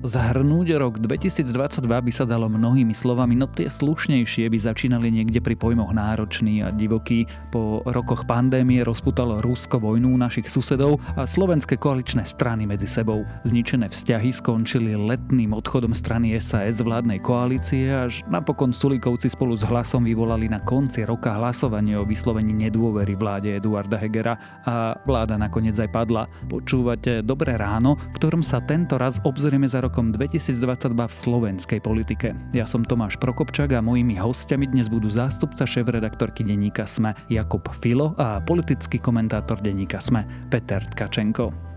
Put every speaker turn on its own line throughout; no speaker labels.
Zhrnúť rok 2022 by sa dalo mnohými slovami, no tie slušnejšie by začínali niekde pri pojmoch náročný a divoký. Po rokoch pandémie rozputalo Rusko vojnu našich susedov a slovenské koaličné strany medzi sebou. Zničené vzťahy skončili letným odchodom strany SAS vládnej koalície, až napokon Sulikovci spolu s hlasom vyvolali na konci roka hlasovanie o vyslovení nedôvery vláde Eduarda Hegera a vláda nakoniec aj padla. Počúvate Dobré ráno, v ktorom sa tento raz obzrieme za rok rokom 2022 v slovenskej politike. Ja som Tomáš Prokopčák a mojimi hostiami dnes budú zástupca šéf-redaktorky denníka SME Jakub Filo a politický komentátor denníka SME Peter Tkačenko.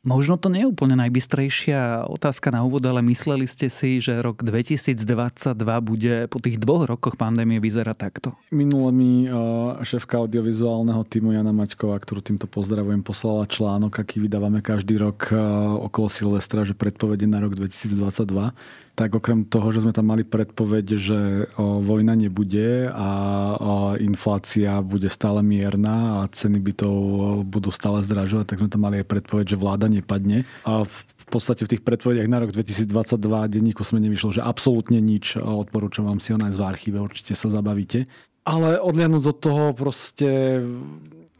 Možno to nie je úplne najbystrejšia otázka na úvod, ale mysleli ste si, že rok 2022 bude po tých dvoch rokoch pandémie vyzerať takto?
Minule mi šéfka audiovizuálneho týmu Jana Maťková, ktorú týmto pozdravujem, poslala článok, aký vydávame každý rok okolo Silvestra, že predpovede na rok 2022 tak okrem toho, že sme tam mali predpoveď, že vojna nebude a inflácia bude stále mierna a ceny bytov budú stále zdražovať, tak sme tam mali aj predpoveď, že vláda nepadne. A v podstate v tých predpovediach na rok 2022 denníku sme nevyšlo, že absolútne nič. Odporúčam vám si ho nájsť v archíve, určite sa zabavíte. Ale odliadnúť od toho proste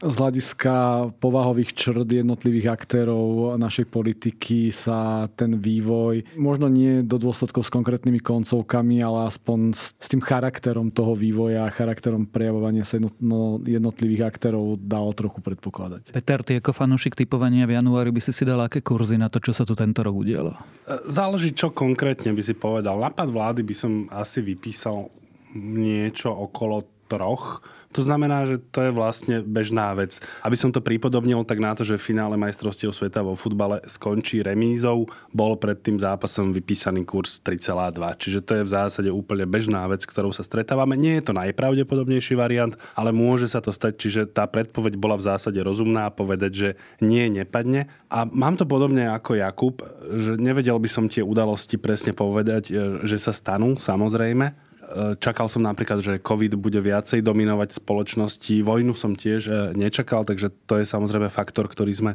z hľadiska povahových črt jednotlivých aktérov našej politiky sa ten vývoj, možno nie do dôsledkov s konkrétnymi koncovkami, ale aspoň s, s tým charakterom toho vývoja, charakterom prejavovania sa no, jednotlivých aktérov dal trochu predpokladať.
Peter, ty ako fanúšik typovania v januári by si si dal aké kurzy na to, čo sa tu tento rok udialo?
Záleží, čo konkrétne by si povedal. Napad vlády by som asi vypísal niečo okolo troch. To znamená, že to je vlastne bežná vec. Aby som to pripodobnil, tak na to, že finále majstrovstiev sveta vo futbale skončí remízou, bol pred tým zápasom vypísaný kurz 3,2. Čiže to je v zásade úplne bežná vec, ktorou sa stretávame. Nie je to najpravdepodobnejší variant, ale môže sa to stať. Čiže tá predpoveď bola v zásade rozumná povedať, že nie, nepadne. A mám to podobne ako Jakub, že nevedel by som tie udalosti presne povedať, že sa stanú, samozrejme čakal som napríklad, že COVID bude viacej dominovať spoločnosti. Vojnu som tiež e, nečakal, takže to je samozrejme faktor, ktorý sme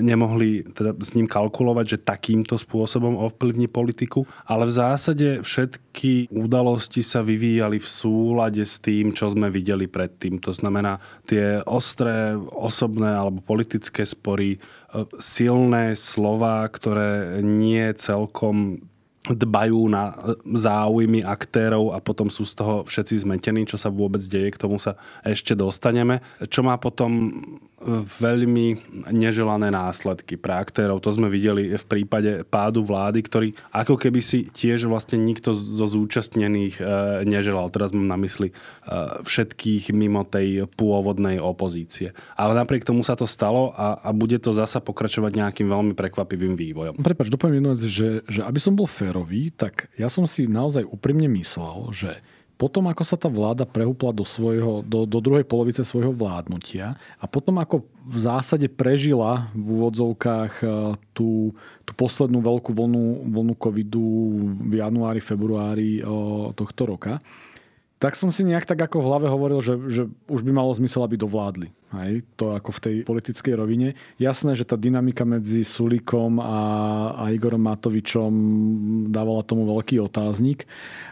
nemohli teda s ním kalkulovať, že takýmto spôsobom ovplyvní politiku. Ale v zásade všetky udalosti sa vyvíjali v súlade s tým, čo sme videli predtým. To znamená, tie ostré osobné alebo politické spory, e, silné slova, ktoré nie celkom dbajú na záujmy aktérov a potom sú z toho všetci zmetení, čo sa vôbec deje, k tomu sa ešte dostaneme. Čo má potom veľmi neželané následky pre aktérov. To sme videli v prípade pádu vlády, ktorý ako keby si tiež vlastne nikto zo zúčastnených e, neželal. Teraz mám na mysli e, všetkých mimo tej pôvodnej opozície. Ale napriek tomu sa to stalo a, a bude to zasa pokračovať nejakým veľmi prekvapivým vývojom.
Prepač, dopoviem jednu vec, že, že aby som bol férový, tak ja som si naozaj úprimne myslel, že potom, ako sa tá vláda prehúpla do, svojho, do, do druhej polovice svojho vládnutia a potom, ako v zásade prežila v úvodzovkách e, tú, tú poslednú veľkú vlnu, vlnu covidu v januári, februári e, tohto roka, tak som si nejak tak ako v hlave hovoril, že, že už by malo zmysel, aby dovládli. Hej? To ako v tej politickej rovine. Jasné, že tá dynamika medzi Sulíkom a, a Igorom Matovičom dávala tomu veľký otáznik,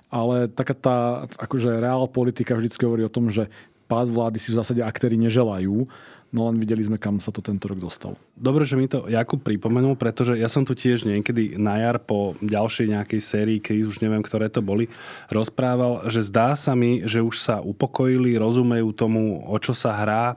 ale taká tá akože reál politika vždy hovorí o tom, že pád vlády si v zásade aktéry neželajú, No len videli sme, kam sa to tento rok dostalo.
Dobre, že mi to Jakub pripomenul, pretože ja som tu tiež niekedy na jar po ďalšej nejakej sérii kríz, už neviem, ktoré to boli, rozprával, že zdá sa mi, že už sa upokojili, rozumejú tomu, o čo sa hrá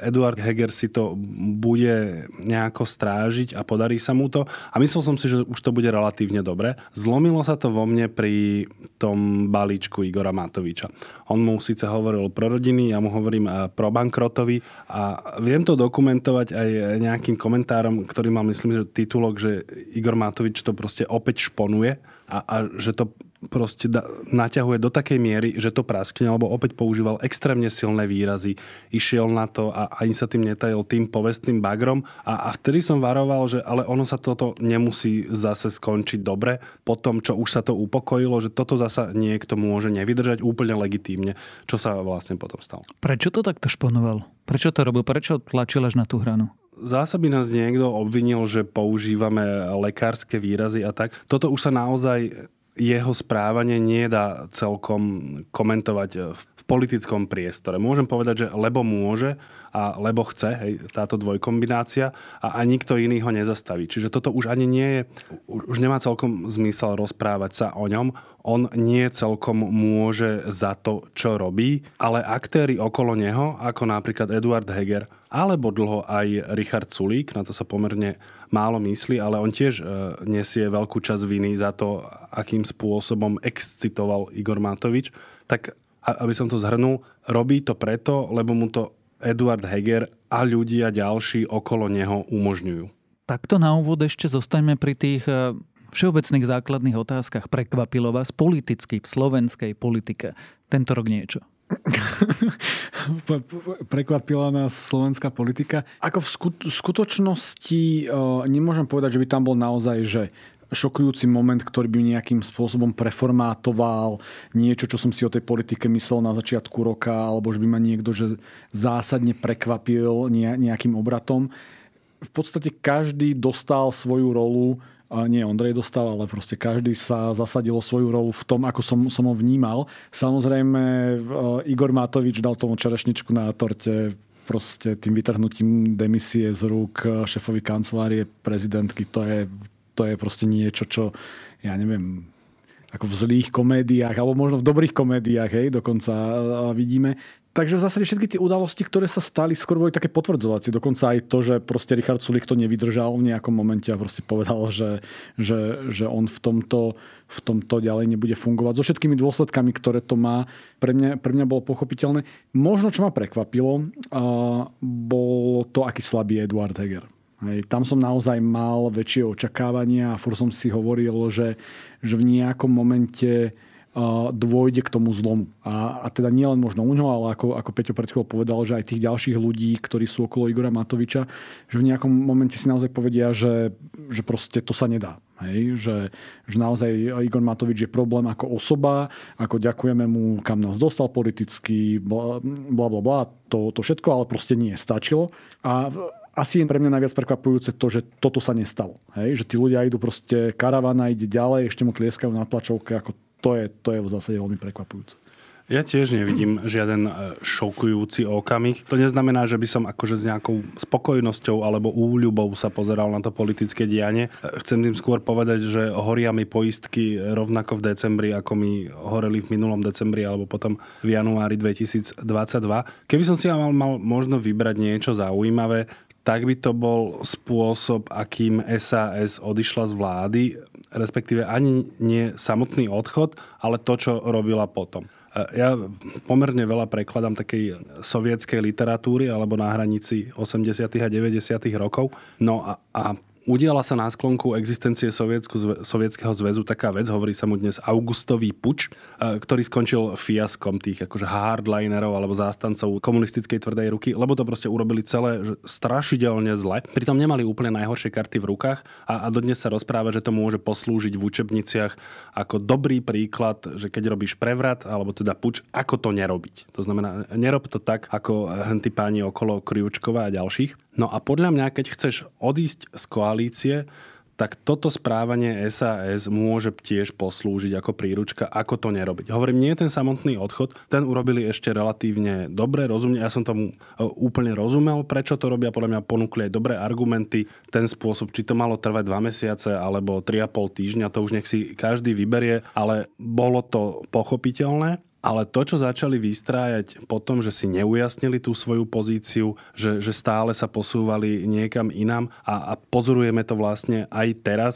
Eduard Heger si to bude nejako strážiť a podarí sa mu to. A myslel som si, že už to bude relatívne dobre. Zlomilo sa to vo mne pri tom balíčku Igora Matoviča. On mu síce hovoril pro rodiny, ja mu hovorím eh, pro bankrotovi a viem to dokumentovať aj nejakým komentárom, ktorý mal myslím, že titulok, že Igor Matovič to proste opäť šponuje a, a že to proste da, naťahuje do takej miery, že to praskne, alebo opäť používal extrémne silné výrazy. Išiel na to a ani sa tým netajil tým povestným bagrom. A, a vtedy som varoval, že ale ono sa toto nemusí zase skončiť dobre. Po tom, čo už sa to upokojilo, že toto zasa niekto môže nevydržať úplne legitímne, čo sa vlastne potom stalo.
Prečo to takto šponoval? Prečo to robil? Prečo tlačil až na tú hranu?
Zasa by nás niekto obvinil, že používame lekárske výrazy a tak. Toto už sa naozaj jeho správanie nie dá celkom komentovať v politickom priestore. Môžem povedať, že lebo môže a lebo chce, hej, táto dvojkombinácia a, a nikto iný ho nezastaví. Čiže toto už ani nie je, už nemá celkom zmysel rozprávať sa o ňom. On nie celkom môže za to, čo robí, ale aktéry okolo neho, ako napríklad Eduard Heger, alebo dlho aj Richard Sulík, na to sa pomerne málo myslí, ale on tiež e, nesie veľkú časť viny za to, akým spôsobom excitoval Igor Matovič. Tak, aby som to zhrnul, robí to preto, lebo mu to Eduard Heger a ľudia ďalší okolo neho umožňujú.
Takto na úvod ešte zostaňme pri tých e, všeobecných základných otázkach. Prekvapilo vás politicky v slovenskej politike tento rok niečo?
Prekvapila nás slovenská politika. Ako v skutočnosti nemôžem povedať, že by tam bol naozaj, že šokujúci moment, ktorý by nejakým spôsobom preformátoval niečo, čo som si o tej politike myslel na začiatku roka, alebo že by ma niekto že zásadne prekvapil nejakým obratom. V podstate každý dostal svoju rolu nie Ondrej dostal, ale proste každý sa zasadilo svoju rolu v tom, ako som, som ho vnímal. Samozrejme, Igor Matovič dal tomu čerešničku na torte proste tým vytrhnutím demisie z rúk šefovi kancelárie prezidentky. To je, to je proste niečo, čo ja neviem, ako v zlých komédiách, alebo možno v dobrých komédiách, hej, dokonca vidíme. Takže v zásade všetky tie udalosti, ktoré sa stali, skôr boli také potvrdzovacie. Dokonca aj to, že proste Richard Sulik to nevydržal v nejakom momente a proste povedal, že, že, že on v tomto, v tomto ďalej nebude fungovať. So všetkými dôsledkami, ktoré to má, pre mňa, pre mňa bolo pochopiteľné. Možno, čo ma prekvapilo, uh, bol to, aký slabý je Eduard Heger. Hej, tam som naozaj mal väčšie očakávania a fur som si hovoril, že, že v nejakom momente dôjde k tomu zlomu. A, a teda nielen možno u ňoho, ale ako, ako Peťo pred chvíľou povedal, že aj tých ďalších ľudí, ktorí sú okolo Igora Matoviča, že v nejakom momente si naozaj povedia, že, že proste to sa nedá. Hej, že, že naozaj Igor Matovič je problém ako osoba, ako ďakujeme mu, kam nás dostal politicky, bla, bla, bla, to, to všetko, ale proste nie, stačilo. A asi je pre mňa najviac prekvapujúce to, že toto sa nestalo. Hej? Že tí ľudia idú proste, karavana ide ďalej, ešte mu tlieskajú na tlačovke, ako to je, to je v zásade veľmi prekvapujúce.
Ja tiež nevidím žiaden e, šokujúci okamih. To neznamená, že by som akože s nejakou spokojnosťou alebo úľubou sa pozeral na to politické dianie. E, chcem tým skôr povedať, že horia mi poistky rovnako v decembri, ako mi horeli v minulom decembri alebo potom v januári 2022. Keby som si mal, mal možno vybrať niečo zaujímavé, tak by to bol spôsob, akým SAS odišla z vlády respektíve ani nie samotný odchod, ale to, čo robila potom. E, ja pomerne veľa prekladám takej sovietskej literatúry alebo na hranici 80. a 90. rokov. No a, a Udiala sa na sklonku existencie Sovietskeho zväzu taká vec, hovorí sa mu dnes Augustový puč, e, ktorý skončil fiaskom tých akože hardlinerov alebo zástancov komunistickej tvrdej ruky, lebo to proste urobili celé strašidelne zle. Pritom nemali úplne najhoršie karty v rukách a, a dodnes sa rozpráva, že to môže poslúžiť v učebniciach ako dobrý príklad, že keď robíš prevrat alebo teda puč, ako to nerobiť. To znamená, nerob to tak, ako henty páni okolo Kriučkova a ďalších. No a podľa mňa, keď chceš odísť z koalície, tak toto správanie SAS môže tiež poslúžiť ako príručka, ako to nerobiť. Hovorím, nie je ten samotný odchod, ten urobili ešte relatívne dobre, rozumne, ja som tomu e, úplne rozumel, prečo to robia, podľa mňa ponúkli aj dobré argumenty, ten spôsob, či to malo trvať 2 mesiace alebo 3,5 týždňa, to už nech si každý vyberie, ale bolo to pochopiteľné. Ale to, čo začali vystrájať po tom, že si neujasnili tú svoju pozíciu, že, že stále sa posúvali niekam inám a, a pozorujeme to vlastne aj teraz.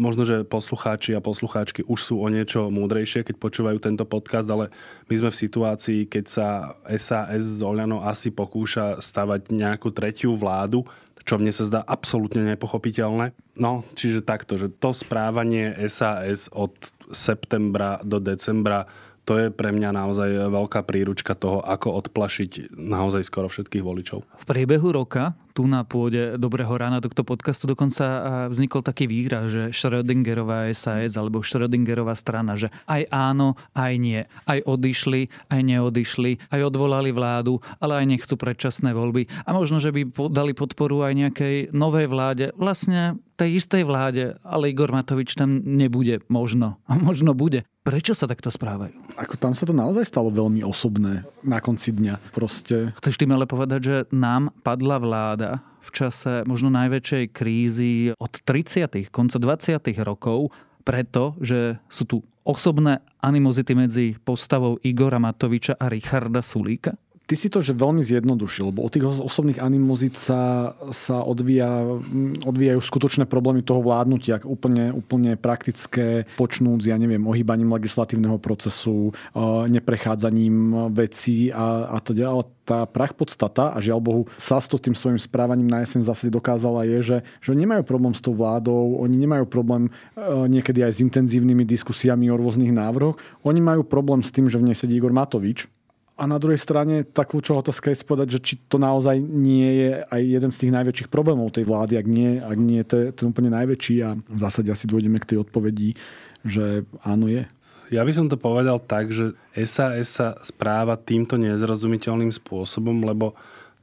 Možno, že poslucháči a poslucháčky už sú o niečo múdrejšie, keď počúvajú tento podcast, ale my sme v situácii, keď sa SAS z Oľano asi pokúša stavať nejakú tretiu vládu, čo mne sa zdá absolútne nepochopiteľné. No, čiže takto, že to správanie SAS od septembra do decembra to je pre mňa naozaj veľká príručka toho, ako odplašiť naozaj skoro všetkých voličov.
V priebehu roka tu na pôde Dobrého rána tohto podcastu dokonca vznikol taký výraz, že Schrödingerová SAS alebo Schrödingerová strana, že aj áno, aj nie. Aj odišli, aj neodišli, aj odvolali vládu, ale aj nechcú predčasné voľby. A možno, že by dali podporu aj nejakej novej vláde. Vlastne tej istej vláde, ale Igor Matovič tam nebude možno. Možno bude. Prečo sa takto správajú?
Ako tam sa to naozaj stalo veľmi osobné na konci dňa. Proste.
Chceš tým ale povedať, že nám padla vláda v čase možno najväčšej krízy od 30. konca 20. rokov, preto, že sú tu osobné animozity medzi postavou Igora Matoviča a Richarda Sulíka?
Ty si to že veľmi zjednodušil, lebo od tých osobných animozít sa, sa odvíja, odvíjajú skutočné problémy toho vládnutia, úplne, úplne praktické, počnúc, ja neviem, ohýbaním legislatívneho procesu, e, neprechádzaným vecí a, a to ďalej. Tá prach podstata, a žiaľ Bohu, to tým svojim správaním na jeseň zase dokázala, je, že, že nemajú problém s tou vládou, oni nemajú problém e, niekedy aj s intenzívnymi diskusiami o rôznych návrhoch, oni majú problém s tým, že v nej sedí Igor Matovič, a na druhej strane tá kľúčová otázka je povedať, že či to naozaj nie je aj jeden z tých najväčších problémov tej vlády, ak nie, ak nie je ten úplne najväčší a v zásade asi dôjdeme k tej odpovedi, že áno je.
Ja by som to povedal tak, že SAS sa správa týmto nezrozumiteľným spôsobom, lebo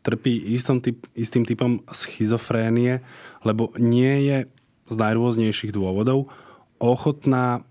trpí istom typ, istým typom schizofrénie, lebo nie je z najrôznejších dôvodov ochotná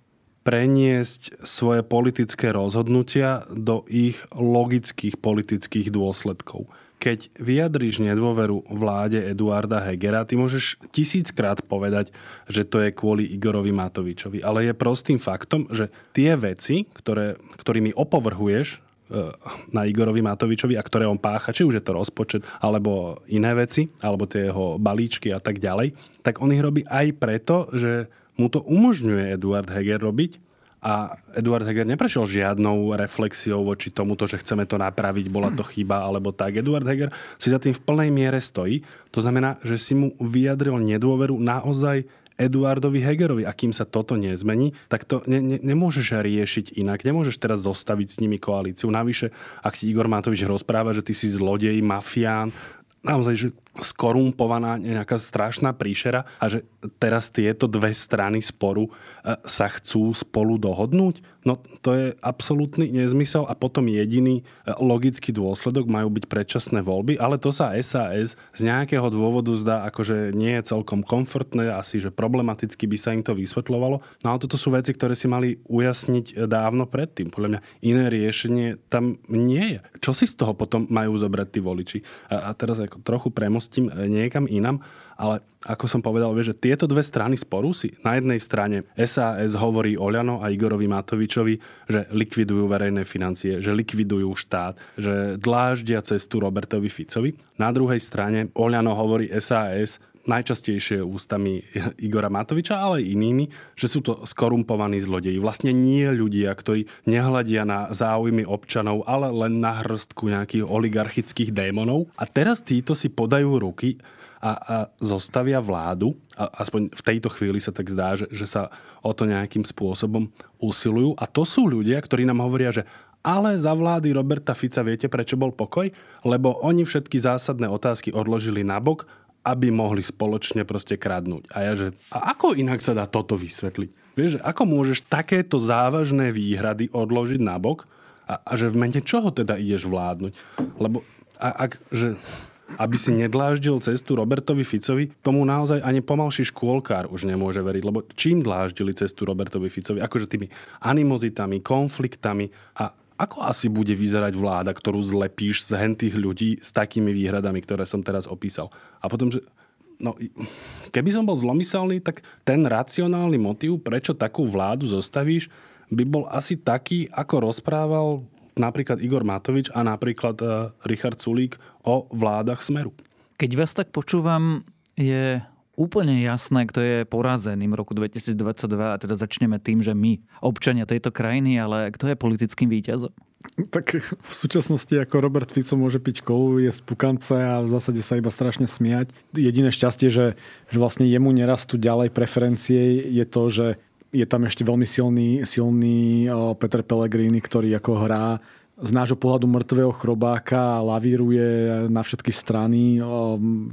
preniesť svoje politické rozhodnutia do ich logických politických dôsledkov. Keď vyjadríš nedôveru vláde Eduarda Hegera, ty môžeš tisíckrát povedať, že to je kvôli Igorovi Matovičovi. Ale je prostým faktom, že tie veci, ktoré, ktorými opovrhuješ e, na Igorovi Matovičovi a ktoré on pácha, či už je to rozpočet, alebo iné veci, alebo tie jeho balíčky a tak ďalej, tak on ich robí aj preto, že mu to umožňuje Eduard Heger robiť a Eduard Heger neprešiel žiadnou reflexiou voči tomuto, že chceme to napraviť, bola to chyba alebo tak. Eduard Heger si za tým v plnej miere stojí. To znamená, že si mu vyjadril nedôveru naozaj Eduardovi Hegerovi. A kým sa toto nezmení, tak to ne, ne, nemôžeš riešiť inak. Nemôžeš teraz zostaviť s nimi koalíciu. Navyše, ak ti Igor Matovič rozpráva, že ty si zlodej, mafián, naozaj, že skorumpovaná nejaká strašná príšera a že teraz tieto dve strany sporu e, sa chcú spolu dohodnúť? No to je absolútny nezmysel a potom jediný e, logický dôsledok majú byť predčasné voľby, ale to sa SAS z nejakého dôvodu zdá akože nie je celkom komfortné, asi že problematicky by sa im to vysvetľovalo. No ale toto sú veci, ktoré si mali ujasniť dávno predtým. Podľa mňa iné riešenie tam nie je. Čo si z toho potom majú zobrať tí voliči? A, a teraz ako trochu premostím e, niekam inam, ale ako som povedal, vieš, že tieto dve strany sporu si na jednej strane SAS hovorí Oľano a Igorovi Matovičovi, že likvidujú verejné financie, že likvidujú štát, že dláždia cestu Robertovi Ficovi. Na druhej strane Oľano hovorí SAS, najčastejšie ústami Igora Matoviča, ale aj inými, že sú to skorumpovaní zlodeji. Vlastne nie ľudia, ktorí nehľadia na záujmy občanov, ale len na hrstku nejakých oligarchických démonov. A teraz títo si podajú ruky a, a zostavia vládu, a aspoň v tejto chvíli sa tak zdá, že, že sa o to nejakým spôsobom usilujú. A to sú ľudia, ktorí nám hovoria, že ale za vlády Roberta Fica viete, prečo bol pokoj? Lebo oni všetky zásadné otázky odložili nabok, aby mohli spoločne proste kradnúť. A ja, že a ako inak sa dá toto vysvetliť? Vieš, ako môžeš takéto závažné výhrady odložiť nabok a, a že v mente čoho teda ideš vládnuť? Lebo a, ak, že aby si nedláždil cestu Robertovi Ficovi, tomu naozaj ani pomalší škôlkár už nemôže veriť. Lebo čím dláždili cestu Robertovi Ficovi? Akože tými animozitami, konfliktami a ako asi bude vyzerať vláda, ktorú zlepíš z hentých ľudí s takými výhradami, ktoré som teraz opísal? A potom, že No, keby som bol zlomyselný, tak ten racionálny motív, prečo takú vládu zostavíš, by bol asi taký, ako rozprával napríklad Igor Matovič a napríklad uh, Richard Sulík o vládach Smeru.
Keď vás tak počúvam, je úplne jasné, kto je porazeným roku 2022 a teda začneme tým, že my, občania tejto krajiny, ale kto je politickým víťazom?
Tak v súčasnosti ako Robert Fico môže piť kolu, je z pukance a v zásade sa iba strašne smiať. Jediné šťastie, že, že vlastne jemu nerastú ďalej preferencie, je to, že je tam ešte veľmi silný, silný Peter Pellegrini, ktorý ako hrá z nášho pohľadu mŕtvého chrobáka lavíruje na všetky strany.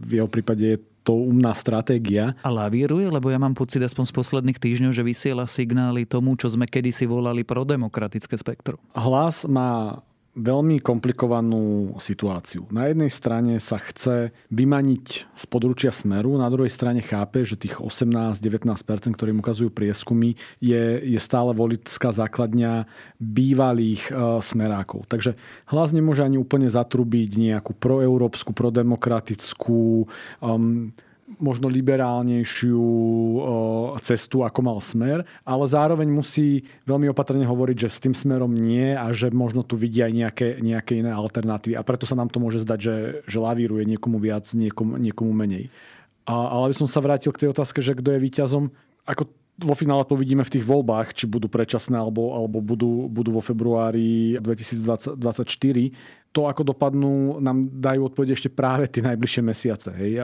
V jeho prípade je umná stratégia.
A lavíruje, lebo ja mám pocit aspoň z posledných týždňov, že vysiela signály tomu, čo sme kedysi volali prodemokratické spektrum.
Hlas má veľmi komplikovanú situáciu. Na jednej strane sa chce vymaniť z područia smeru, na druhej strane chápe, že tých 18-19%, ktorým ukazujú prieskumy, je, je stále voličská základňa bývalých e, smerákov. Takže hlas nemôže ani úplne zatrubiť nejakú proeurópsku, prodemokratickú um, možno liberálnejšiu cestu, ako mal smer, ale zároveň musí veľmi opatrne hovoriť, že s tým smerom nie a že možno tu vidia aj nejaké, nejaké iné alternatívy. A preto sa nám to môže zdať, že, že lavíruje niekomu viac, niekomu, niekomu menej. A, ale by som sa vrátil k tej otázke, že kto je víťazom. Ako vo finále to uvidíme v tých voľbách, či budú predčasné alebo, alebo budú, budú vo februári 2024 to, ako dopadnú, nám dajú odpoveď ešte práve tie najbližšie mesiace. Hej.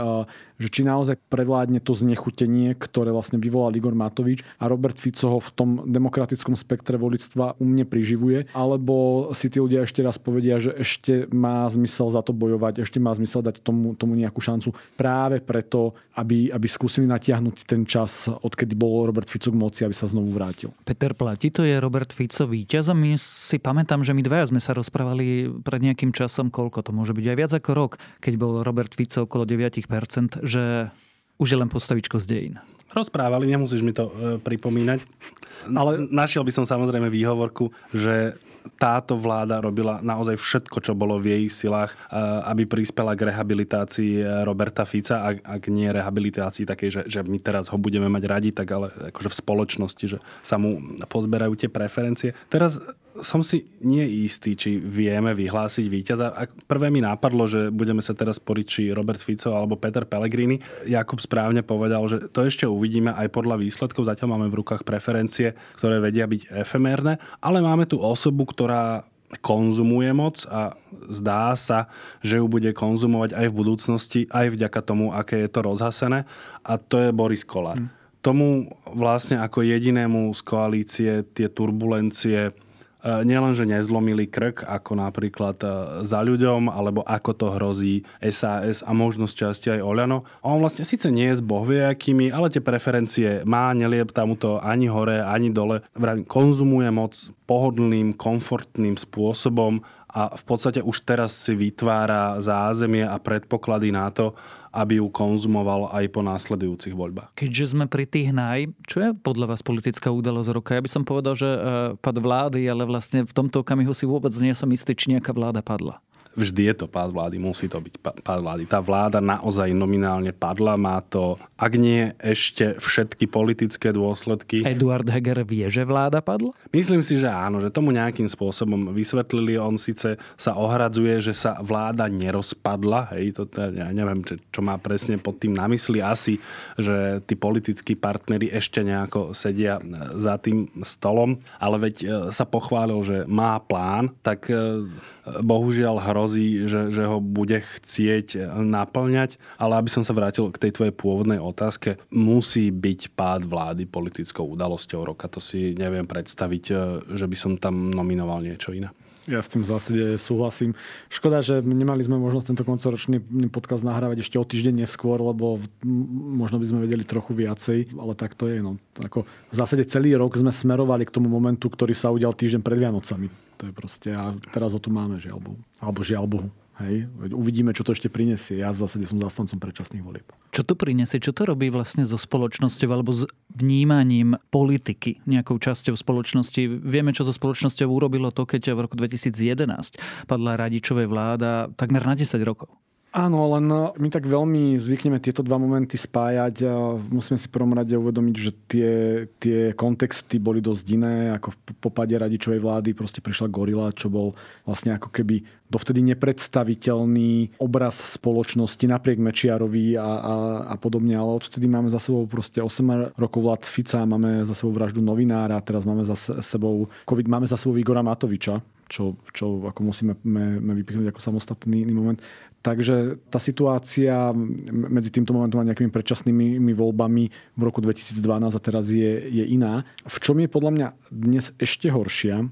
Že či naozaj prevládne to znechutenie, ktoré vlastne vyvolal Igor Matovič a Robert Fico ho v tom demokratickom spektre voličstva u mne priživuje, alebo si tí ľudia ešte raz povedia, že ešte má zmysel za to bojovať, ešte má zmysel dať tomu, tomu nejakú šancu práve preto, aby, aby skúsili natiahnuť ten čas, odkedy bol Robert Fico k moci, aby sa znovu vrátil.
Peter Platí, to je Robert Fico víťaz a my si pamätám, že my dvaja sme sa rozprávali pred nejakým nejakým časom, koľko to môže byť, aj viac ako rok, keď bol Robert Fico okolo 9%, že už je len postavičko z dejín.
Rozprávali, nemusíš mi to e, pripomínať. Ale našiel by som samozrejme výhovorku, že táto vláda robila naozaj všetko, čo bolo v jej silách, e, aby prispela k rehabilitácii e, Roberta Fica, ak, ak nie rehabilitácii takej, že, že my teraz ho budeme mať radi, tak ale akože v spoločnosti, že sa mu pozberajú tie preferencie. Teraz som si nie istý, či vieme vyhlásiť víťaza. A prvé mi nápadlo, že budeme sa teraz sporiť, či Robert Fico alebo Peter Pellegrini. Jakub správne povedal, že to ešte uvidíme aj podľa výsledkov. Zatiaľ máme v rukách preferencie, ktoré vedia byť efemérne, ale máme tu osobu, ktorá konzumuje moc a zdá sa, že ju bude konzumovať aj v budúcnosti, aj vďaka tomu, aké je to rozhasené. A to je Boris Kolár. Hmm. Tomu vlastne ako jedinému z koalície tie turbulencie nielenže nezlomili krk, ako napríklad e, za ľuďom, alebo ako to hrozí SAS a možnosť časti aj Oľano. On vlastne síce nie je s bohviejakými, ale tie preferencie má, neliep tam to ani hore, ani dole. Konzumuje moc pohodlným, komfortným spôsobom a v podstate už teraz si vytvára zázemie a predpoklady na to, aby ju konzumoval aj po následujúcich voľbách.
Keďže sme pri tých naj, čo je podľa vás politická údalosť roka? Ja by som povedal, že e, pad vlády, ale vlastne v tomto okamihu si vôbec nie som istý, či nejaká vláda padla
vždy je to pád vlády, musí to byť pád vlády. Tá vláda naozaj nominálne padla, má to, ak nie ešte všetky politické dôsledky.
Eduard Heger vie, že vláda padla?
Myslím si, že áno, že tomu nejakým spôsobom vysvetlili. On síce sa ohradzuje, že sa vláda nerozpadla, hej, to ja neviem, čo má presne pod tým na mysli. Asi, že tí politickí partnery ešte nejako sedia za tým stolom, ale veď e, sa pochválil, že má plán, tak e, bohužiaľ hrozí, že, že ho bude chcieť naplňať. Ale aby som sa vrátil k tej tvojej pôvodnej otázke, musí byť pád vlády politickou udalosťou roka. To si neviem predstaviť, že by som tam nominoval niečo iné.
Ja s tým v zásade súhlasím. Škoda, že nemali sme možnosť tento koncoročný podcast nahrávať ešte o týždeň neskôr, lebo možno by sme vedeli trochu viacej, ale tak to je. No. Ako v zásade celý rok sme smerovali k tomu momentu, ktorý sa udial týždeň pred Vianocami. To je proste, a teraz ho tu máme, žiaľ Bohu. Alebo žiaľ Bohu. Hej, uvidíme, čo to ešte prinesie. Ja v zásade som zastancom predčasných volieb.
Čo to prinesie? Čo to robí vlastne so spoločnosťou alebo s vnímaním politiky nejakou časťou spoločnosti? Vieme, čo so spoločnosťou urobilo to, keď v roku 2011 padla radičovej vláda takmer na 10 rokov.
Áno, len no, my tak veľmi zvykneme tieto dva momenty spájať musíme si prvom rade uvedomiť, že tie, tie kontexty boli dosť iné, ako v popade radičovej vlády proste prišla gorila, čo bol vlastne ako keby dovtedy nepredstaviteľný obraz spoločnosti napriek Mečiarovi a, a, a podobne, ale odtedy máme za sebou proste 8 rokov vlád Fica, máme za sebou vraždu novinára, teraz máme za sebou COVID, máme za sebou Igora Matoviča, čo, čo ako musíme me, me vypichnúť ako samostatný moment. Takže tá situácia medzi týmto momentom a nejakými predčasnými voľbami v roku 2012 a teraz je, je iná. V čom je podľa mňa dnes ešte horšia,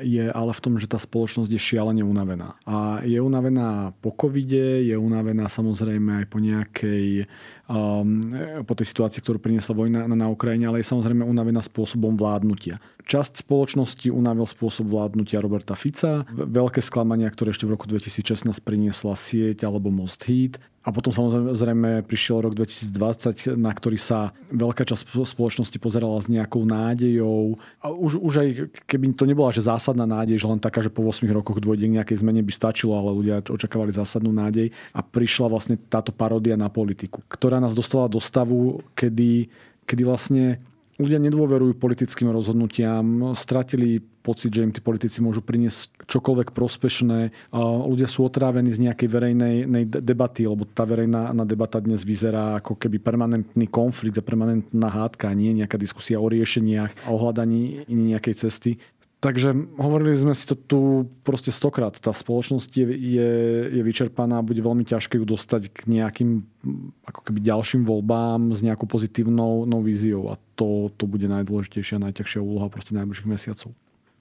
je ale v tom, že tá spoločnosť je šialene unavená. A je unavená po covide, je unavená samozrejme aj po nejakej um, po tej situácii, ktorú priniesla vojna na, na Ukrajine, ale je samozrejme unavená spôsobom vládnutia. Časť spoločnosti unavil spôsob vládnutia Roberta Fica. Veľké sklamania, ktoré ešte v roku 2016 priniesla sieť alebo Most Heat. A potom samozrejme prišiel rok 2020, na ktorý sa veľká časť spoločnosti pozerala s nejakou nádejou. A už, už aj keby to nebola že zásadná nádej, že len taká, že po 8 rokoch dôjde k nejakej zmene by stačilo, ale ľudia očakávali zásadnú nádej. A prišla vlastne táto paródia na politiku, ktorá nás dostala do stavu, kedy, kedy vlastne ľudia nedôverujú politickým rozhodnutiam, stratili pocit, že im tí politici môžu priniesť čokoľvek prospešné. Ľudia sú otrávení z nejakej verejnej debaty, lebo tá verejná debata dnes vyzerá ako keby permanentný konflikt a permanentná hádka, nie nejaká diskusia o riešeniach o hľadaní nejakej cesty. Takže hovorili sme si to tu proste stokrát. Tá spoločnosť je, je, je vyčerpaná, bude veľmi ťažké ju dostať k nejakým ako keby ďalším voľbám s nejakou pozitívnou no víziou a to, to bude najdôležitejšia, najťažšia úloha proste najbližších mesiacov.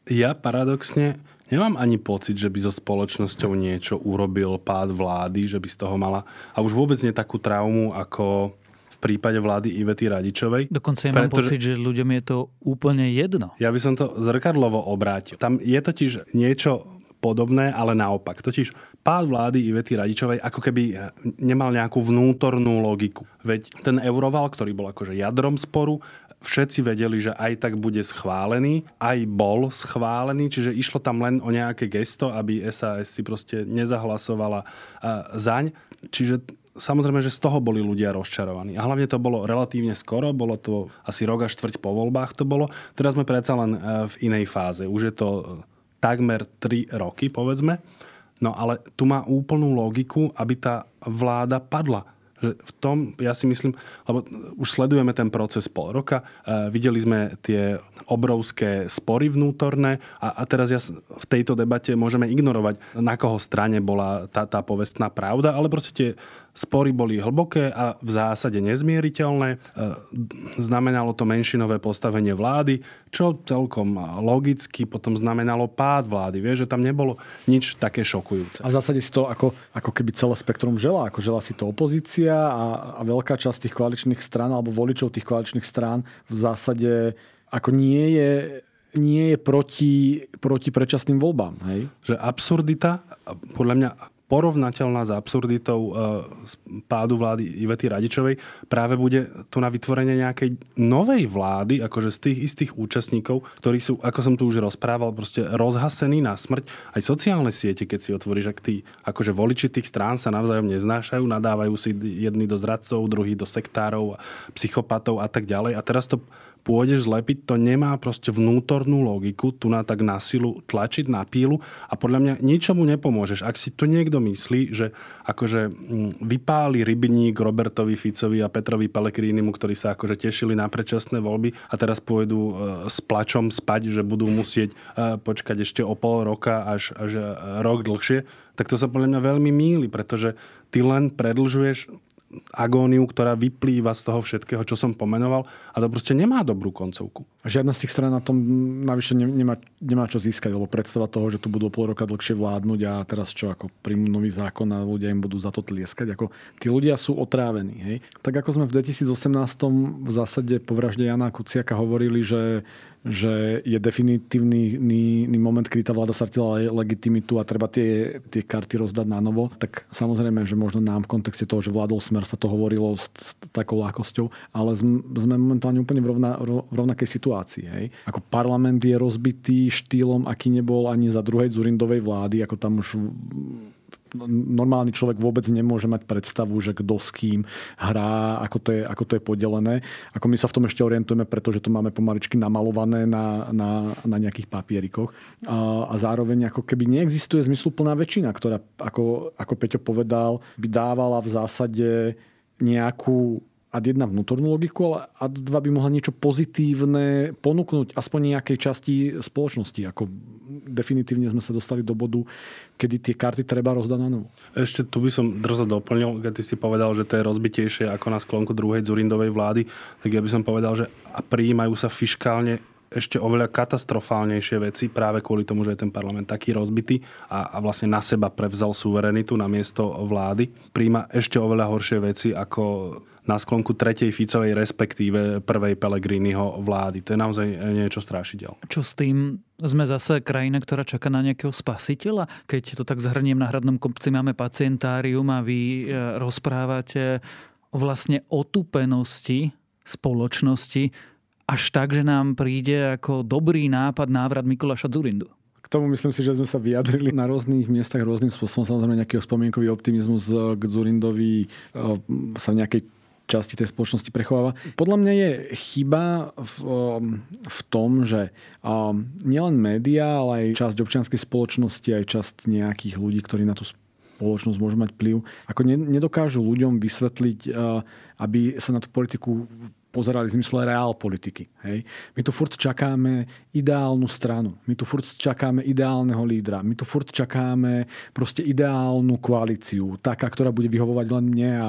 Ja paradoxne nemám ani pocit, že by so spoločnosťou niečo urobil pád vlády, že by z toho mala a už vôbec nie takú traumu ako prípade vlády Ivety Radičovej.
Dokonca ja mám pretože... pocit, že ľuďom je to úplne jedno.
Ja by som to zrkadlovo obrátil. Tam je totiž niečo podobné, ale naopak. Totiž pád vlády Ivety Radičovej ako keby nemal nejakú vnútornú logiku. Veď ten euroval, ktorý bol akože jadrom sporu, všetci vedeli, že aj tak bude schválený, aj bol schválený, čiže išlo tam len o nejaké gesto, aby SAS si proste nezahlasovala zaň. Čiže samozrejme, že z toho boli ľudia rozčarovaní. A hlavne to bolo relatívne skoro, bolo to asi rok a štvrť po voľbách to bolo. Teraz sme predsa len e, v inej fáze. Už je to e, takmer 3 roky, povedzme. No ale tu má úplnú logiku, aby tá vláda padla. Že v tom, ja si myslím, lebo už sledujeme ten proces pol roka, e, videli sme tie obrovské spory vnútorné a, a teraz ja v tejto debate môžeme ignorovať, na koho strane bola tá, tá povestná pravda, ale proste tie Spory boli hlboké a v zásade nezmieriteľné. E, znamenalo to menšinové postavenie vlády, čo celkom logicky potom znamenalo pád vlády. Vieš, že tam nebolo nič také šokujúce.
A v zásade si to ako, ako keby celé spektrum žela. Ako žela si to opozícia a, a veľká časť tých koaličných strán alebo voličov tých koaličných strán v zásade ako nie je nie je proti, proti predčasným voľbám. Hej?
Že absurdita, podľa mňa porovnateľná s absurditou e, pádu vlády Ivety Radičovej práve bude tu na vytvorenie nejakej novej vlády, akože z tých istých účastníkov, ktorí sú, ako som tu už rozprával, proste rozhasení na smrť. Aj sociálne siete, keď si otvoríš, ak tí akože voliči tých strán sa navzájom neznášajú, nadávajú si jedni do zradcov, druhí do sektárov, psychopatov a tak ďalej. A teraz to pôjdeš zlepiť, to nemá proste vnútornú logiku, tu na tak na silu tlačiť na pílu a podľa mňa ničomu nepomôžeš. Ak si tu niekto myslí, že akože mm, vypáli rybník Robertovi Ficovi a Petrovi Pelegrínimu, ktorí sa akože tešili na predčasné voľby a teraz pôjdu e, s plačom spať, že budú musieť e, počkať ešte o pol roka až, až e, rok dlhšie, tak to sa podľa mňa veľmi míli, pretože ty len predlžuješ agóniu, ktorá vyplýva z toho všetkého, čo som pomenoval a to proste nemá dobrú koncovku.
Žiadna z tých strán na tom navyše nemá, nemá čo získať, lebo predstava toho, že tu budú pol roka dlhšie vládnuť a teraz čo, ako príjmu nový zákon a ľudia im budú za to tlieskať. Ako, tí ľudia sú otrávení. Hej? Tak ako sme v 2018 v zásade po vražde Jana Kuciaka hovorili, že že je definitívny moment, kedy tá vláda stratila legitimitu a treba tie, tie karty rozdať na novo, tak samozrejme, že možno nám v kontexte toho, že vládol smer, sa to hovorilo s, s takou ľahkosťou, ale sme momentálne úplne v, rovna, v rovnakej situácii. Hej. Ako parlament je rozbitý štýlom, aký nebol ani za druhej Zurindovej vlády, ako tam už normálny človek vôbec nemôže mať predstavu, že kto s kým hrá, ako to je, ako to je podelené. Ako my sa v tom ešte orientujeme, pretože to máme pomaličky namalované na, na, na nejakých papierikoch. A, a zároveň ako keby neexistuje zmysluplná väčšina, ktorá, ako, ako Peťo povedal, by dávala v zásade nejakú ad jedna vnútornú logiku, ale ad dva by mohla niečo pozitívne ponúknuť aspoň nejakej časti spoločnosti. Ako definitívne sme sa dostali do bodu, kedy tie karty treba rozdať na novo.
Ešte tu by som drzo doplnil, keď ty si povedal, že to je rozbitejšie ako na sklonku druhej Zurindovej vlády, tak ja by som povedal, že a prijímajú sa fiškálne ešte oveľa katastrofálnejšie veci práve kvôli tomu, že je ten parlament taký rozbitý a, a vlastne na seba prevzal suverenitu na miesto vlády. Príjma ešte oveľa horšie veci ako na sklonku tretej Ficovej, respektíve prvej Pelegriniho vlády. To je naozaj niečo strašidel.
Čo s tým? Sme zase krajina, ktorá čaká na nejakého spasiteľa? Keď to tak zhrniem, na Hradnom kopci máme pacientárium a vy e, rozprávate o vlastne otupenosti spoločnosti až tak, že nám príde ako dobrý nápad návrat Mikuláša Zurindu.
K tomu myslím si, že sme sa vyjadrili na rôznych miestach rôznym spôsobom. Samozrejme nejaký spomienkový optimizmus k Zurindovi sa v nejakej časti tej spoločnosti prechováva. Podľa mňa je chyba v, v tom, že nielen média, ale aj časť občianskej spoločnosti, aj časť nejakých ľudí, ktorí na tú spoločnosť môžu mať vplyv, ako nedokážu ľuďom vysvetliť, aby sa na tú politiku pozerali v zmysle reál politiky. Hej. My tu furt čakáme ideálnu stranu. My tu furt čakáme ideálneho lídra. My tu furt čakáme proste ideálnu koalíciu. Taká, ktorá bude vyhovovať len mne a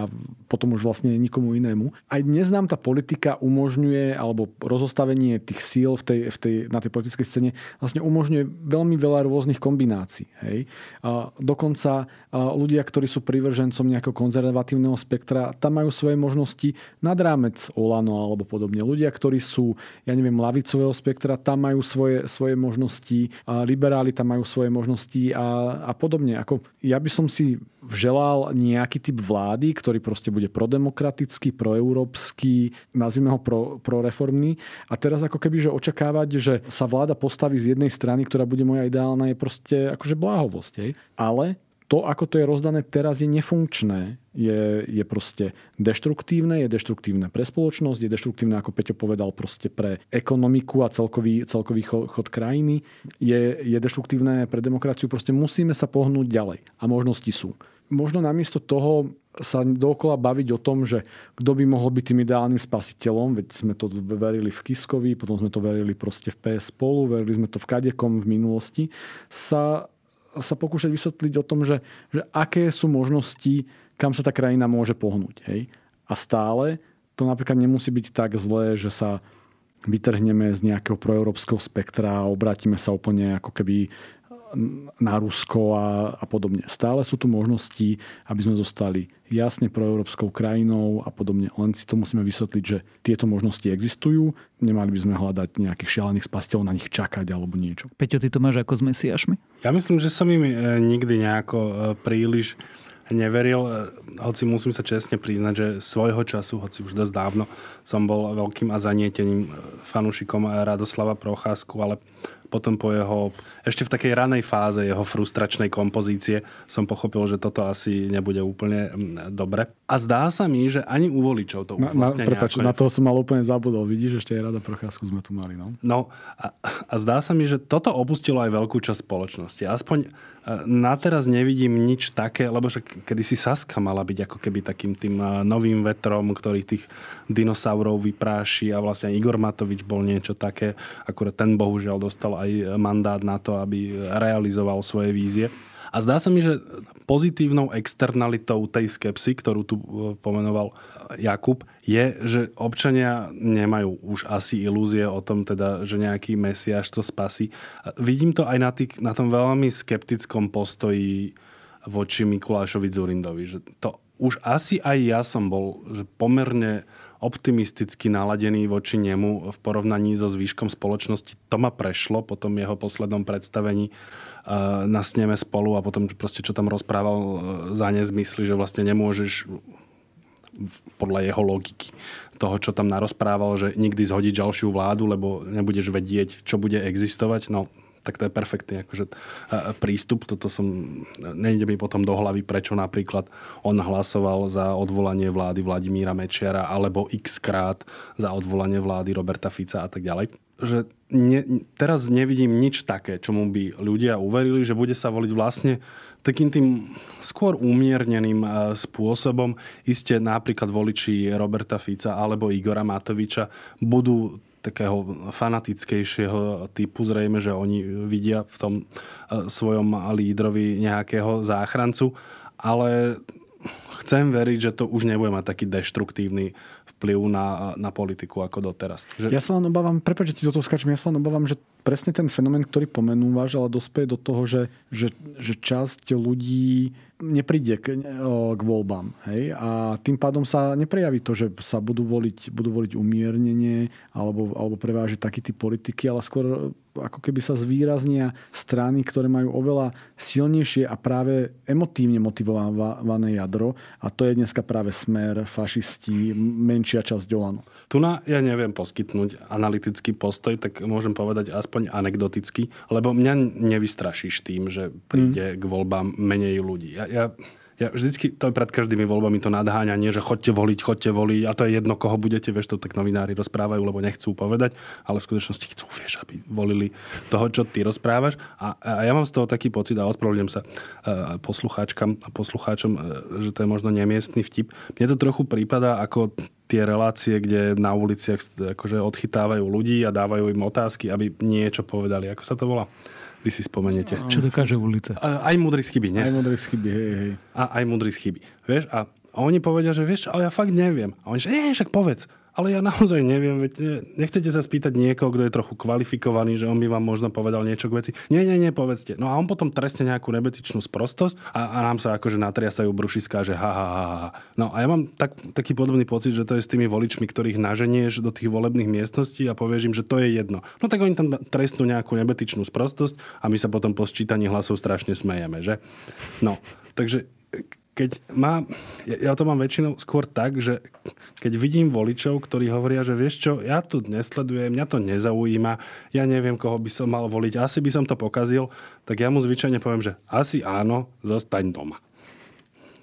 potom už vlastne nikomu inému. Aj dnes nám tá politika umožňuje, alebo rozostavenie tých síl v tej, v tej, na tej politickej scéne vlastne umožňuje veľmi veľa rôznych kombinácií. Hej. A dokonca ľudia, ktorí sú privržencom nejakého konzervatívneho spektra, tam majú svoje možnosti nad rámec Olano alebo podobne. Ľudia, ktorí sú, ja neviem, lavicového spektra, tam majú svoje, svoje možnosti, a liberáli tam majú svoje možnosti a, a podobne. Ako, ja by som si želal nejaký typ vlády, ktorý proste bude prodemokratický, proeurópsky, nazvime ho pro, proreformný. A teraz ako keby, že očakávať, že sa vláda postaví z jednej strany, ktorá bude moja ideálna, je proste akože bláhovosť. Hej? Ale to, ako to je rozdané teraz, je nefunkčné. Je, je proste deštruktívne, je deštruktívne pre spoločnosť, je deštruktívne, ako Peťo povedal, proste pre ekonomiku a celkový, celkový chod krajiny. Je, je deštruktívne pre demokraciu. Proste musíme sa pohnúť ďalej. A možnosti sú. Možno namiesto toho sa dookola baviť o tom, že kto by mohol byť tým ideálnym spasiteľom, veď sme to verili v Kiskovi, potom sme to verili proste v PS spolu, verili sme to v Kadekom v minulosti, sa sa pokúšať vysvetliť o tom, že, že aké sú možnosti, kam sa tá krajina môže pohnúť. Hej? A stále to napríklad nemusí byť tak zlé, že sa vytrhneme z nejakého proeurópskeho spektra a obrátime sa úplne ako keby na Rusko a, a podobne. Stále sú tu možnosti, aby sme zostali jasne proeurópskou krajinou a podobne. Len si to musíme vysvetliť, že tieto možnosti existujú. Nemali by sme hľadať nejakých šialených spasiteľov, na nich čakať alebo niečo.
Peťo, ty to máš ako s Mesiašmi?
Ja myslím, že som im e, nikdy nejako e, príliš neveril, e, hoci musím sa čestne priznať, že svojho času, hoci už dosť dávno, som bol veľkým a zanieteným fanúšikom Radoslava Procházku, ale potom po jeho, ešte v takej ranej fáze jeho frustračnej kompozície som pochopil, že toto asi nebude úplne mm, dobre. A zdá sa mi, že ani u voličov to už na, vlastne
na, prepáč, nejako... na toho som mal úplne zabudol. Vidíš, ešte aj rada procházku sme tu mali. No,
no a, a zdá sa mi, že toto opustilo aj veľkú časť spoločnosti. Aspoň na teraz nevidím nič také, lebo že kedysi Saska mala byť ako keby takým tým novým vetrom, ktorý tých dinosaurov vypráši a vlastne Igor Matovič bol niečo také. Akurát ten bohužiaľ dostal aj mandát na to, aby realizoval svoje vízie. A zdá sa mi, že pozitívnou externalitou tej skepsy, ktorú tu e, pomenoval Jakub, je, že občania nemajú už asi ilúzie o tom, teda, že nejaký mesiaš to spasí. Vidím to aj na, tých, na tom veľmi skeptickom postoji voči Mikulášovi Zurindovi. Že to už asi aj ja som bol že pomerne optimisticky naladený voči nemu v porovnaní so zvýškom spoločnosti. To ma prešlo po tom jeho poslednom predstavení na sneme spolu a potom proste, čo tam rozprával e, za nezmysly, že vlastne nemôžeš podľa jeho logiky toho, čo tam narozprával, že nikdy zhodiť ďalšiu vládu, lebo nebudeš vedieť, čo bude existovať. No, tak to je perfektný akože, e, prístup. Toto som, nejde mi potom do hlavy, prečo napríklad on hlasoval za odvolanie vlády Vladimíra Mečiara alebo x krát za odvolanie vlády Roberta Fica a tak ďalej že ne, teraz nevidím nič také, čomu by ľudia uverili, že bude sa voliť vlastne takým tým skôr umierneným e, spôsobom. Iste napríklad voliči Roberta Fica alebo Igora Matoviča budú takého fanatickejšieho typu. Zrejme, že oni vidia v tom e, svojom lídrovi nejakého záchrancu. Ale chcem veriť, že to už nebude mať taký deštruktívny vplyv na, na politiku ako doteraz.
Že... Ja sa len obávam, prepáč, že ti do toho skáčem, ja sa len obávam, že presne ten fenomén, ktorý pomenúvaš, ale dospeje do toho, že, že, že časť ľudí nepríde k, k voľbám. Hej? A tým pádom sa neprejaví to, že sa budú voliť, budú voliť umiernenie alebo, alebo prevážiť taký typ politiky, ale skôr ako keby sa zvýraznia strany, ktoré majú oveľa silnejšie a práve emotívne motivované jadro a to je dneska práve smer, fašisti, menšia časť Olano.
Tu na, ja neviem poskytnúť analytický postoj, tak môžem povedať aspoň anekdoticky, lebo mňa nevystrašíš tým, že príde mm. k voľbám menej ľudí. Ja, ja ja vždycky, to je pred každými voľbami to nadháňanie, že chodte voliť, chodte voliť a to je jedno, koho budete, vieš, to tak novinári rozprávajú, lebo nechcú povedať, ale v skutočnosti chcú, vieš, aby volili toho, čo ty rozprávaš. A, a ja mám z toho taký pocit a ospravedlňujem sa uh, poslucháčkam a poslucháčom, uh, že to je možno nemiestný vtip. Mne to trochu prípada ako tie relácie, kde na uliciach akože odchytávajú ľudí a dávajú im otázky, aby niečo povedali. Ako sa to volá? Vy si spomeniete.
Čo dokáže ulica?
Aj múdry z chyby, nie?
Aj múdry z chyby, hej, hej.
A aj múdry z chyby. Vieš, a oni povedia, že vieš, ale ja fakt neviem. A oni že, nie, však povedz ale ja naozaj neviem, veď nechcete sa spýtať niekoho, kto je trochu kvalifikovaný, že on by vám možno povedal niečo k veci. Nie, nie, nie, povedzte. No a on potom trestne nejakú nebetičnú sprostosť a, a nám sa akože natriasajú brušiská, že ha, ha, ha, ha. No a ja mám tak, taký podobný pocit, že to je s tými voličmi, ktorých naženieš do tých volebných miestností a povieš im, že to je jedno. No tak oni tam trestnú nejakú nebetičnú sprostosť a my sa potom po sčítaní hlasov strašne smejeme, že? No, takže keď má, ja, ja to mám väčšinou skôr tak, že keď vidím voličov, ktorí hovoria, že vieš čo, ja tu nesledujem, mňa to nezaujíma, ja neviem, koho by som mal voliť, asi by som to pokazil, tak ja mu zvyčajne poviem, že asi áno, zostaň doma.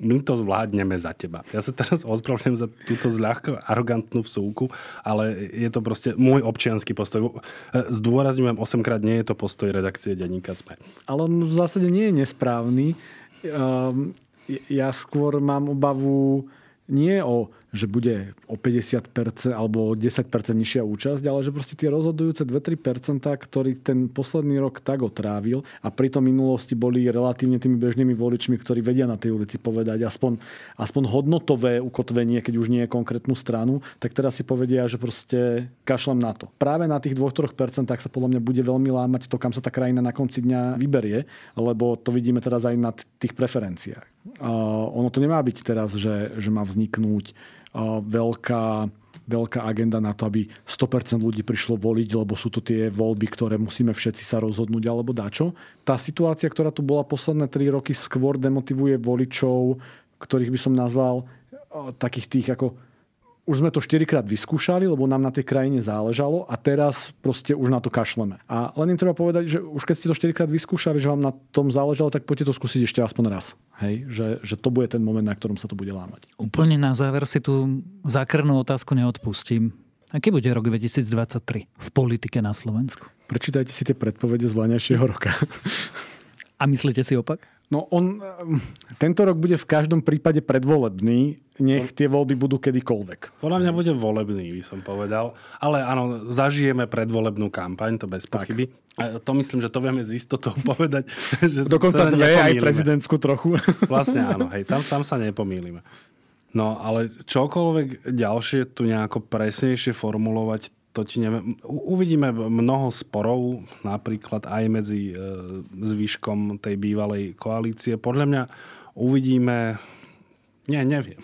My to zvládneme za teba. Ja sa teraz ospravedlňujem za túto zľahko arogantnú vsúku, ale je to proste môj občianský postoj. Zdôrazňujem 8 krát, nie je to postoj redakcie Denníka SME.
Ale on v zásade nie je nesprávny. Um, ja skôr mám obavu nie o že bude o 50% alebo o 10% nižšia účasť, ale že proste tie rozhodujúce 2-3%, ktorý ten posledný rok tak otrávil a pritom minulosti boli relatívne tými bežnými voličmi, ktorí vedia na tej ulici povedať aspoň, aspoň hodnotové ukotvenie, keď už nie je konkrétnu stranu, tak teraz si povedia, že proste kašlem na to. Práve na tých 2-3% sa podľa mňa bude veľmi lámať to, kam sa tá krajina na konci dňa vyberie, lebo to vidíme teraz aj na tých preferenciách. Uh, ono to nemá byť teraz, že, že má vzniknúť veľká, veľká agenda na to, aby 100% ľudí prišlo voliť, lebo sú to tie voľby, ktoré musíme všetci sa rozhodnúť alebo dačo. Tá situácia, ktorá tu bola posledné 3 roky, skôr demotivuje voličov, ktorých by som nazval takých tých ako už sme to 4 krát vyskúšali, lebo nám na tej krajine záležalo a teraz proste už na to kašleme. A len im treba povedať, že už keď ste to 4 krát vyskúšali, že vám na tom záležalo, tak poďte to skúsiť ešte aspoň raz. Hej? Že, že to bude ten moment, na ktorom sa to bude lámať.
Úplne na záver si tú zákrnú otázku neodpustím. Aký bude rok 2023 v politike na Slovensku?
Prečítajte si tie predpovede z vlaňajšieho roka.
A myslíte si opak?
No on, tento rok bude v každom prípade predvolebný, nech tie voľby budú kedykoľvek.
Podľa mňa bude volebný, by som povedal. Ale áno, zažijeme predvolebnú kampaň, to bez pochyby. A to myslím, že to vieme z istotou povedať. Že
Dokonca dve, aj prezidentskú trochu.
Vlastne áno, hej, tam, tam sa nepomýlime. No ale čokoľvek ďalšie tu nejako presnejšie formulovať, to ti neviem. Uvidíme mnoho sporov, napríklad aj medzi e, zvyškom tej bývalej koalície. Podľa mňa uvidíme... Nie, neviem.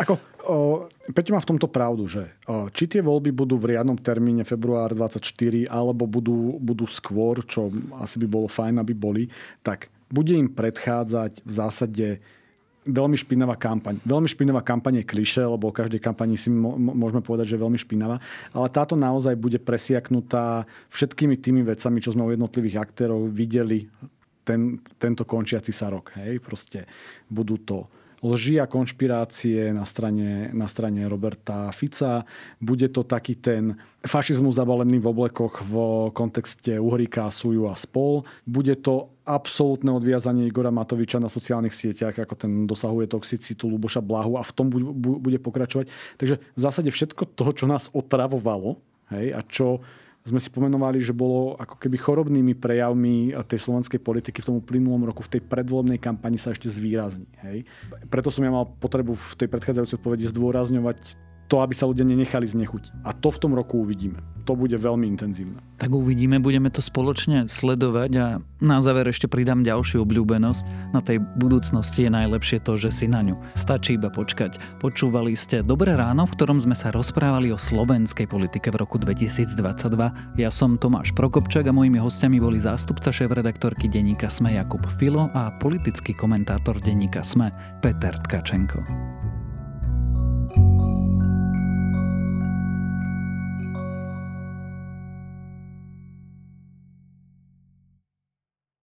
Ako, o, Peťo má v tomto pravdu, že o, či tie voľby budú v riadnom termíne február 24 alebo budú, budú skôr, čo asi by bolo fajn, aby boli, tak bude im predchádzať v zásade veľmi špinavá kampaň. Veľmi špinavá kampaň je kliše, lebo o každej kampani si môžeme povedať, že je veľmi špinavá. Ale táto naozaj bude presiaknutá všetkými tými vecami, čo sme u jednotlivých aktérov videli ten, tento končiaci sa rok. Hej? Proste budú to lži a konšpirácie na strane, na strane Roberta Fica. Bude to taký ten fašizmus zabalený v oblekoch v kontexte Uhríka, Suju a spol. Bude to absolútne odviazanie Igora Matoviča na sociálnych sieťach, ako ten dosahuje toxicitu Luboša Blahu a v tom bude pokračovať. Takže v zásade všetko toho, čo nás otravovalo hej, a čo sme si pomenovali, že bolo ako keby chorobnými prejavmi tej slovenskej politiky v tom uplynulom roku, v tej predvolebnej kampani sa ešte zvýrazní. Hej. Preto som ja mal potrebu v tej predchádzajúcej odpovedi zdôrazňovať to, aby sa ľudia nenechali znechutiť. A to v tom roku uvidíme. To bude veľmi intenzívne.
Tak uvidíme, budeme to spoločne sledovať a na záver ešte pridám ďalšiu obľúbenosť. Na tej budúcnosti je najlepšie to, že si na ňu stačí iba počkať. Počúvali ste Dobré ráno, v ktorom sme sa rozprávali o slovenskej politike v roku 2022. Ja som Tomáš Prokopčak a mojimi hostiami boli zástupca šéf-redaktorky denníka SME Jakub Filo a politický komentátor denníka SME Peter Tkačenko.